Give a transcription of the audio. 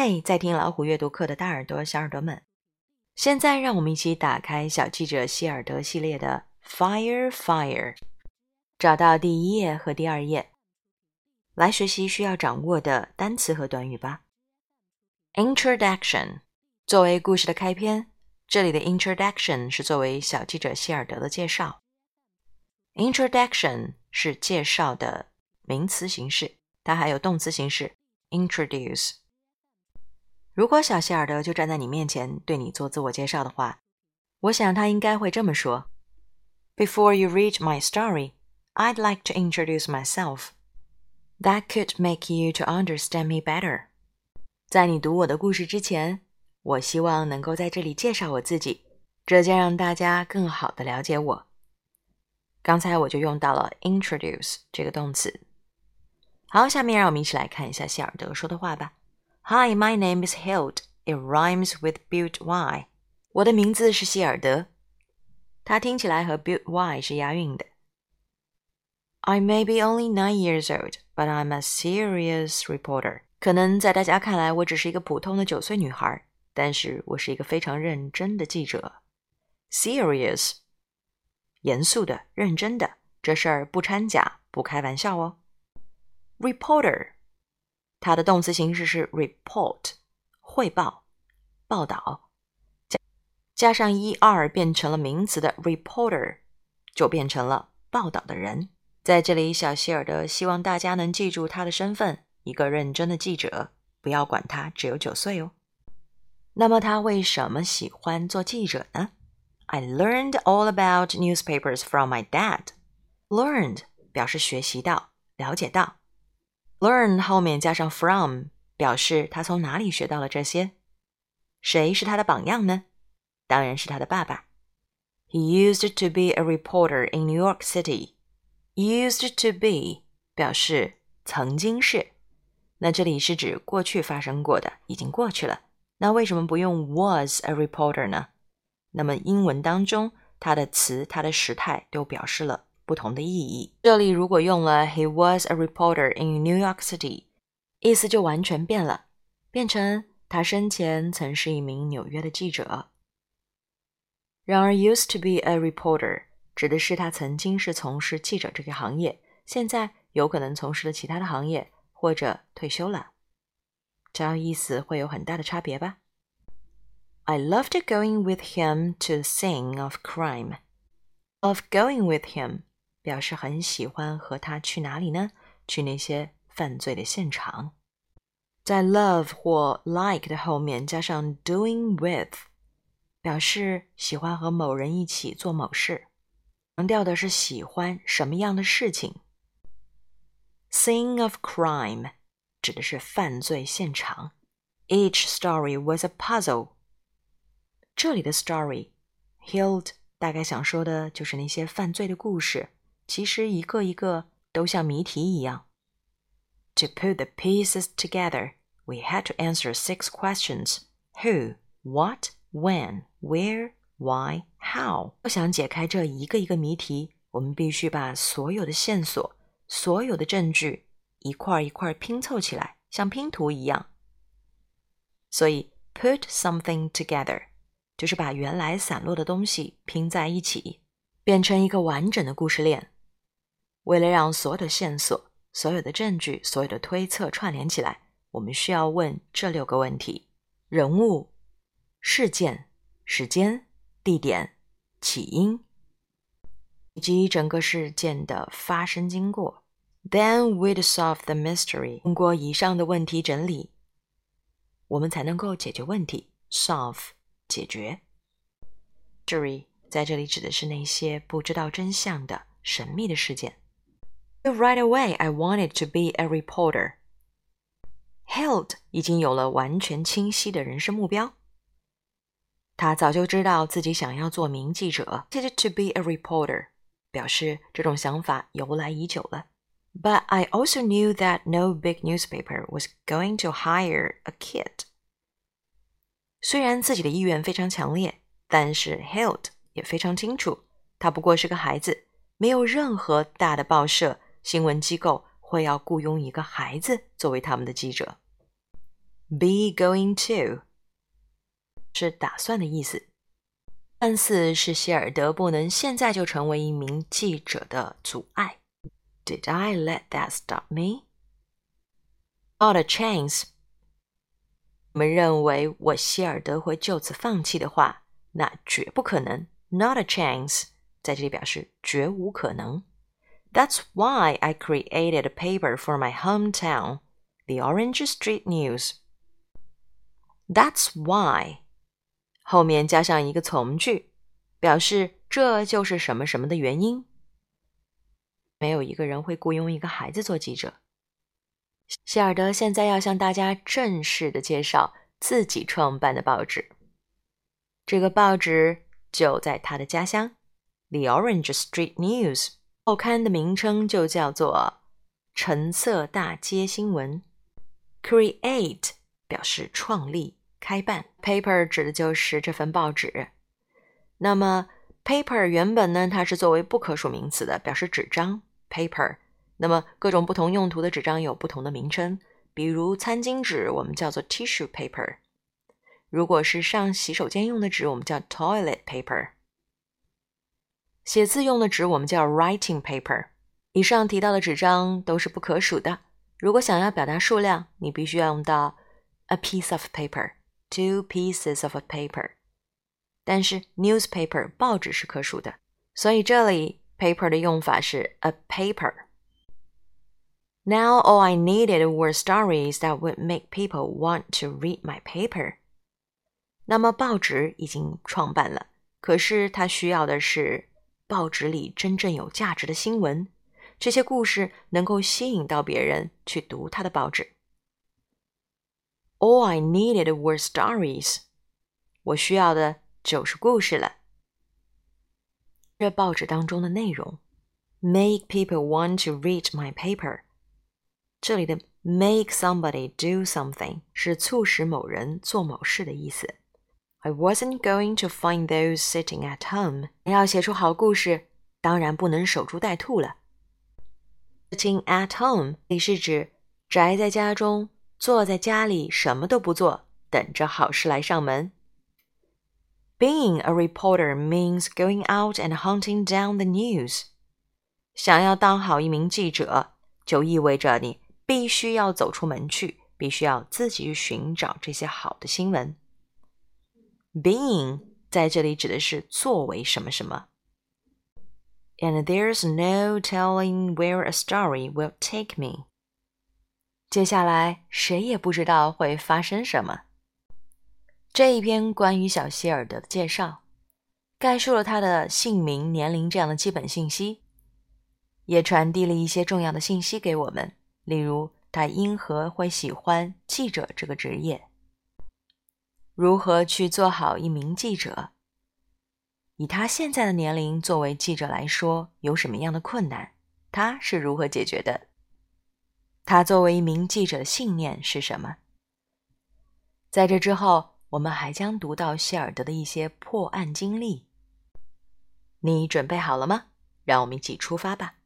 嘿，在听老虎阅读课的大耳朵、小耳朵们，现在让我们一起打开小记者希尔德系列的《Fire Fire》，找到第一页和第二页，来学习需要掌握的单词和短语吧。Introduction 作为故事的开篇，这里的 Introduction 是作为小记者希尔德的介绍。Introduction 是介绍的名词形式，它还有动词形式 introduce。如果小希尔德就站在你面前对你做自我介绍的话，我想他应该会这么说：Before you read my story, I'd like to introduce myself. That could make you to understand me better. 在你读我的故事之前，我希望能够在这里介绍我自己，这将让大家更好的了解我。刚才我就用到了 introduce 这个动词。好，下面让我们一起来看一下希尔德说的话吧。Hi, my name is Hild. It rhymes with build Y. 我的名字是希尔德，它听起来和 build Y 是押韵的。I may be only nine years old, but I'm a serious reporter. 可能在大家看来，我只是一个普通的九岁女孩，但是我是一个非常认真的记者。Serious，严肃的、认真的，这事儿不掺假，不开玩笑哦。Reporter。 它的动词形式是 report，汇报、报道，加加上 er 变成了名词的 reporter，就变成了报道的人。在这里，小希尔德希望大家能记住他的身份，一个认真的记者。不要管他只有九岁哦。那么他为什么喜欢做记者呢？I learned all about newspapers from my dad. Learned 表示学习到、了解到。Learn 后面加上 from，表示他从哪里学到了这些。谁是他的榜样呢？当然是他的爸爸。He used to be a reporter in New York City. Used to be 表示曾经是，那这里是指过去发生过的，已经过去了。那为什么不用 was a reporter 呢？那么英文当中，它的词、它的时态都表示了。不同的意义。这里如果用了 He was a reporter in New York City，意思就完全变了，变成他生前曾是一名纽约的记者。然而，used to be a reporter 指的是他曾经是从事记者这个行业，现在有可能从事了其他的行业或者退休了。这样意思会有很大的差别吧？I loved going with him to scene of crime. Of going with him. 表示很喜欢和他去哪里呢？去那些犯罪的现场。在 love 或 like 的后面加上 doing with，表示喜欢和某人一起做某事，强调的是喜欢什么样的事情。Scene of crime 指的是犯罪现场。Each story was a puzzle。这里的 story，Hild 大概想说的就是那些犯罪的故事。其实一个一个都像谜题一样。To put the pieces together, we had to answer six questions: who, what, when, where, why, how。要想解开这一个一个谜题，我们必须把所有的线索、所有的证据一块一块拼凑起来，像拼图一样。所以，put something together 就是把原来散落的东西拼在一起，变成一个完整的故事链。为了让所有的线索、所有的证据、所有的推测串联起来，我们需要问这六个问题：人物、事件、时间、地点、起因，以及整个事件的发生经过。Then we'd solve the mystery。通过以上的问题整理，我们才能够解决问题。Solve 解决。Mystery 在这里指的是那些不知道真相的神秘的事件。Right away, I wanted to be a reporter. Held 已经有了完全清晰的人生目标。他早就知道自己想要做名记者，wanted to be a reporter，表示这种想法由来已久了。But I also knew that no big newspaper was going to hire a kid。虽然自己的意愿非常强烈，但是 Held 也非常清楚，他不过是个孩子，没有任何大的报社。 新闻机构会要雇佣一个孩子作为他们的记者。be going to 是打算的意思，看似是希尔德不能现在就成为一名记者的阻碍。Did I let that stop me? Not a chance. 我们认为我希尔德会就此放弃的话，那绝不可能。Not a chance，在这里表示绝无可能。That's why I created a paper for my hometown, the Orange Street News. That's why，后面加上一个从句，表示这就是什么什么的原因。没有一个人会雇佣一个孩子做记者。希尔德现在要向大家正式的介绍自己创办的报纸。这个报纸就在他的家乡，The Orange Street News。报刊的名称就叫做《橙色大街新闻》。Create 表示创立、开办，paper 指的就是这份报纸。那么 paper 原本呢，它是作为不可数名词的，表示纸张。paper，那么各种不同用途的纸张有不同的名称，比如餐巾纸我们叫做 tissue paper，如果是上洗手间用的纸，我们叫 toilet paper。写字用的纸我们叫 writing paper。以上提到的纸张都是不可数的，如果想要表达数量，你必须要用到 a piece of paper，two pieces of a paper。但是 newspaper 报纸是可数的，所以这里。paper 的用法是 a paper。Now all I needed were stories that would make people want to read my paper。那么报纸已经创办了，可是它需要的是 报纸里真正有价值的新闻，这些故事能够吸引到别人去读他的报纸。All I needed were stories。我需要的就是故事了。这报纸当中的内容，make people want to read my paper。这里的 make somebody do something 是促使某人做某事的意思。I wasn't going to find those sitting at home。要写出好故事，当然不能守株待兔了。Sitting at home 你是指宅在家中，坐在家里什么都不做，等着好事来上门。Being a reporter means going out and hunting down the news。想要当好一名记者，就意味着你必须要走出门去，必须要自己去寻找这些好的新闻。Being 在这里指的是作为什么什么。And there's no telling where a story will take me。接下来谁也不知道会发生什么。这一篇关于小希尔德的介绍，概述了他的姓名、年龄这样的基本信息，也传递了一些重要的信息给我们，例如他因何会喜欢记者这个职业，如何去做好一名记者，以他现在的年龄作为记者来说有什么样的困难，他是如何解决的，他作为一名记者的信念是什么，在这之后。我们还将读到希尔德的一些破案经历。你准备好了吗？让我们一起出发吧。